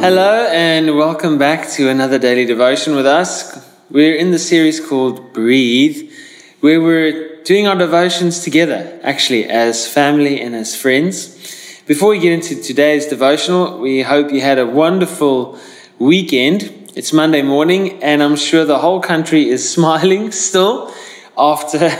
Hello, and welcome back to another daily devotion with us. We're in the series called Breathe, where we're doing our devotions together, actually, as family and as friends. Before we get into today's devotional, we hope you had a wonderful weekend. It's Monday morning, and I'm sure the whole country is smiling still after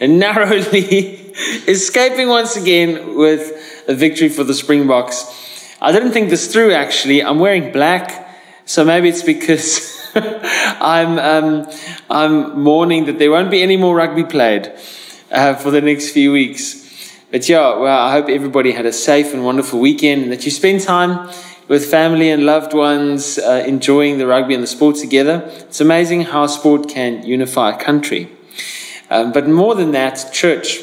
narrowly escaping once again with a victory for the Springboks. I didn't think this through actually. I'm wearing black, so maybe it's because I'm um, I'm mourning that there won't be any more rugby played uh, for the next few weeks. But yeah, well, I hope everybody had a safe and wonderful weekend, and that you spend time with family and loved ones, uh, enjoying the rugby and the sport together. It's amazing how sport can unify a country. Um, but more than that, church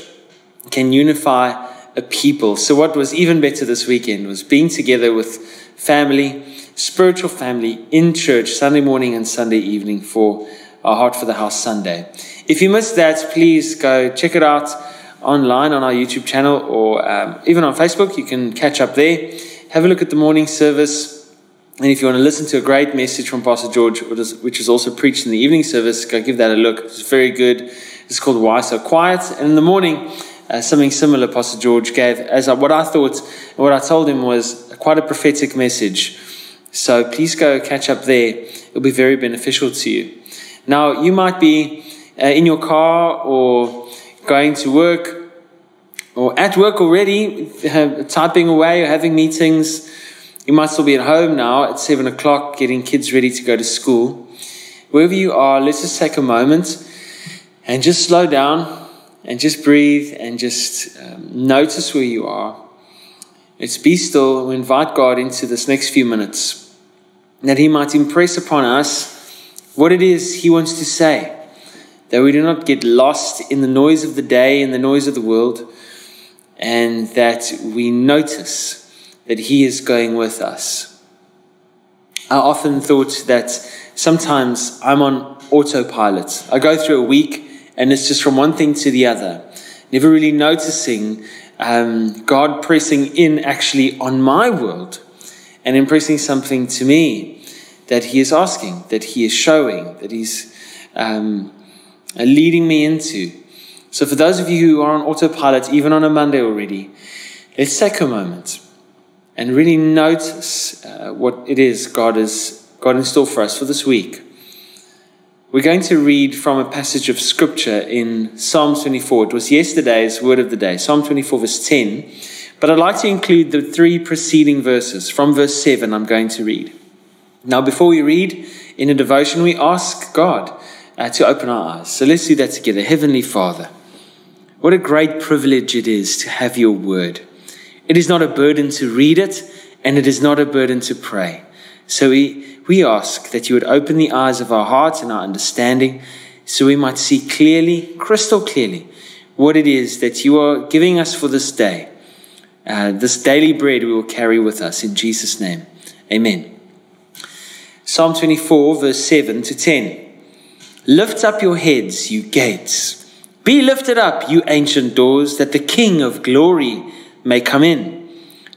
can unify a people. So, what was even better this weekend was being together with family, spiritual family in church, Sunday morning and Sunday evening for our Heart for the House Sunday. If you missed that, please go check it out online on our YouTube channel or um, even on Facebook. You can catch up there. Have a look at the morning service. And if you want to listen to a great message from Pastor George, which is also preached in the evening service, go give that a look. It's very good. It's called Why So Quiet. And in the morning, uh, something similar Pastor George gave as what I thought, what I told him was quite a prophetic message. So please go catch up there. It'll be very beneficial to you. Now, you might be uh, in your car or going to work or at work already, uh, typing away or having meetings. You might still be at home now at 7 o'clock getting kids ready to go to school. Wherever you are, let's just take a moment and just slow down and just breathe and just um, notice where you are. Let's be still. We invite God into this next few minutes that He might impress upon us what it is He wants to say, that we do not get lost in the noise of the day and the noise of the world, and that we notice that He is going with us. I often thought that sometimes I'm on autopilot. I go through a week and it's just from one thing to the other. Never really noticing um, God pressing in actually on my world and impressing something to me that He is asking, that He is showing, that He's um, uh, leading me into. So, for those of you who are on autopilot, even on a Monday already, let's take a moment and really notice uh, what it is God has got in store for us for this week. We're going to read from a passage of scripture in Psalm 24. It was yesterday's word of the day, Psalm 24, verse 10. But I'd like to include the three preceding verses. From verse 7, I'm going to read. Now, before we read in a devotion, we ask God uh, to open our eyes. So let's do that together. Heavenly Father, what a great privilege it is to have your word. It is not a burden to read it, and it is not a burden to pray. So we we ask that you would open the eyes of our hearts and our understanding so we might see clearly, crystal clearly, what it is that you are giving us for this day. Uh, this daily bread we will carry with us in Jesus' name. Amen. Psalm 24, verse 7 to 10. Lift up your heads, you gates. Be lifted up, you ancient doors, that the King of glory may come in.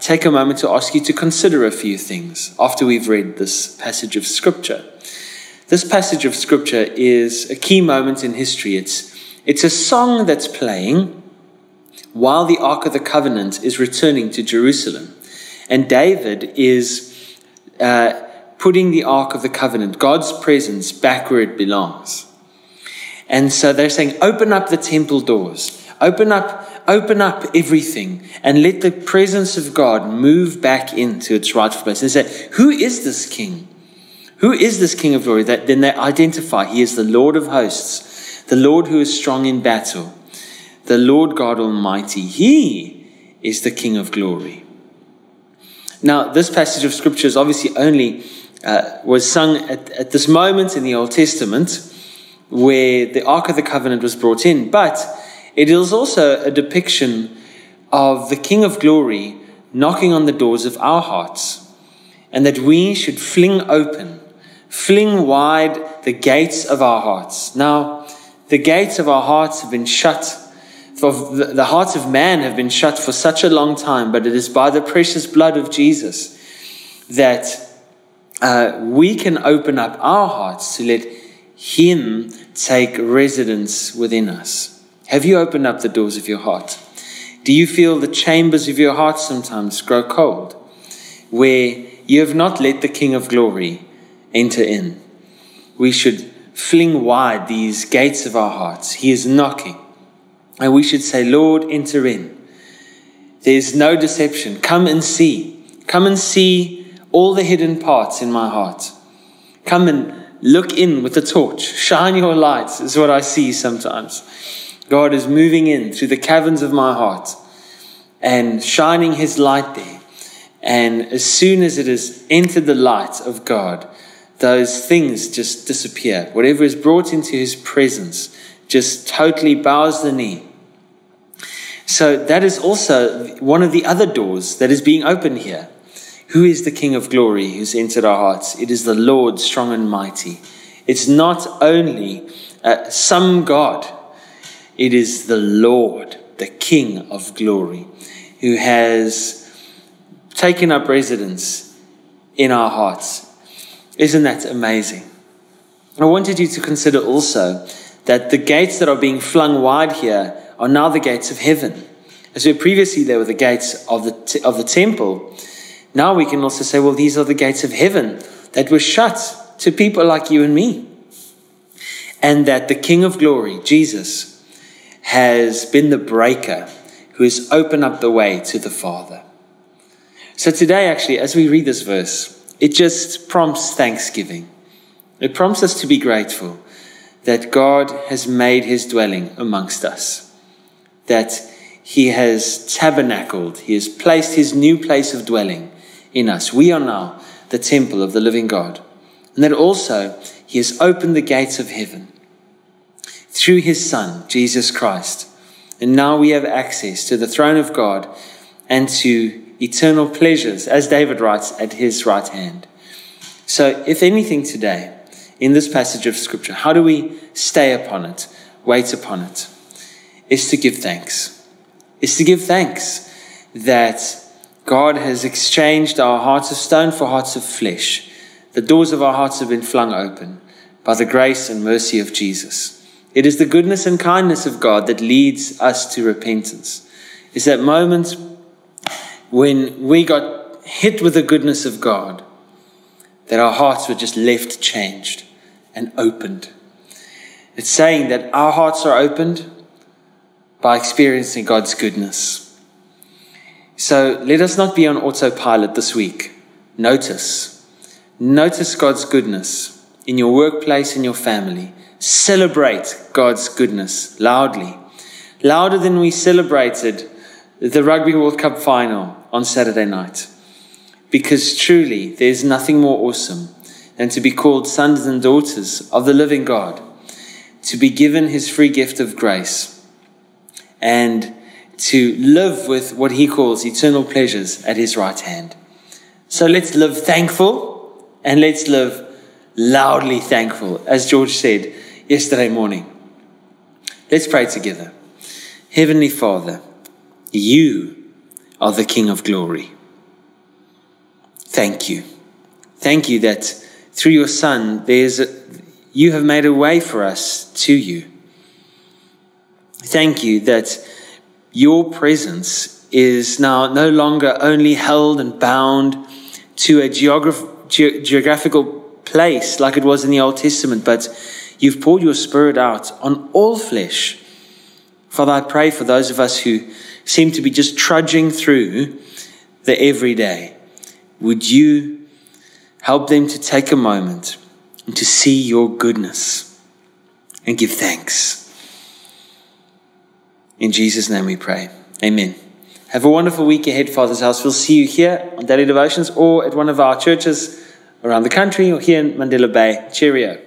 take a moment to ask you to consider a few things after we've read this passage of Scripture. This passage of Scripture is a key moment in history. It's, it's a song that's playing while the Ark of the Covenant is returning to Jerusalem. And David is uh, putting the Ark of the Covenant, God's presence, back where it belongs. And so they're saying, open up the temple doors, open up open up everything and let the presence of God move back into its rightful place. And say, Who is this king? Who is this king of glory? That then they identify he is the Lord of hosts, the Lord who is strong in battle, the Lord God Almighty. He is the King of glory. Now, this passage of scripture is obviously only uh, was sung at, at this moment in the Old Testament. where the Ark of the Covenant was brought in, but it is also a depiction of the King of Glory knocking on the doors of our hearts, and that we should fling open, fling wide the gates of our hearts. Now, the gates of our hearts have been shut. For the hearts of man have been shut for such a long time, but it is by the precious blood of Jesus that uh, we can open up our hearts to let Him take residence within us. Have you opened up the doors of your heart? Do you feel the chambers of your heart sometimes grow cold, where you have not let the King of Glory enter in? We should fling wide these gates of our hearts. He is knocking. And we should say, Lord, enter in. There's no deception. Come and see. Come and see all the hidden parts in my heart. Come and look in with the torch. Shine your lights, is what I see sometimes. God is moving in through the caverns of my heart and shining his light there. And as soon as it has entered the light of God, those things just disappear. Whatever is brought into his presence just totally bows the knee. So that is also one of the other doors that is being opened here. Who is the King of glory who's entered our hearts? It is the Lord, strong and mighty. It's not only uh, some God, it is the Lord, the King of glory, who has taken up residence in our hearts. Isn't that amazing? I wanted you to consider also that the gates that are being flung wide here are now the gates of heaven. As we previously, they were the gates of the, t- of the temple. Now we can also say, well, these are the gates of heaven that were shut to people like you and me. And that the King of glory, Jesus, has been the breaker who has opened up the way to the Father. So today, actually, as we read this verse, it just prompts thanksgiving. It prompts us to be grateful that God has made his dwelling amongst us, that he has tabernacled, he has placed his new place of dwelling in us. We are now the temple of the living God. And that also he has opened the gates of heaven through his Son, Jesus Christ. And now we have access to the throne of God and to eternal pleasures, as David writes, at his right hand. So, if anything today, in this passage of Scripture, how do we stay upon it, wait upon it? Is to give thanks. Is to give thanks that God has exchanged our hearts of stone for hearts of flesh. The doors of our hearts have been flung open by the grace and mercy of Jesus. It is the goodness and kindness of God that leads us to repentance. It's that moment when we got hit with the goodness of God that our hearts were just left changed and opened. It's saying that our hearts are opened by experiencing God's goodness. So let us not be on autopilot this week. Notice. Notice God's goodness in your workplace, in your family. Celebrate God's goodness loudly. Louder than we celebrated the Rugby World Cup final on Saturday night. Because truly, there's nothing more awesome than to be called sons and daughters of the living God, to be given his free gift of grace, and to live with what he calls eternal pleasures at his right hand. So let's live thankful and let's live loudly thankful, as George said yesterday morning. Let's pray together. Heavenly Father, you are the King of glory. Thank you. Thank you that through your Son, there's a, you have made a way for us to you. Thank you that your presence is now no longer only held and bound to a geograph- ge- geographical place like it was in the Old Testament, but you've poured your Spirit out on all flesh. Father, I pray for those of us who seem to be just trudging through the everyday. Would you help them to take a moment and to see your goodness and give thanks? In Jesus' name we pray. Amen. Have a wonderful week ahead, Father's House. We'll see you here on Daily Devotions or at one of our churches around the country or here in Mandela Bay. Cheerio.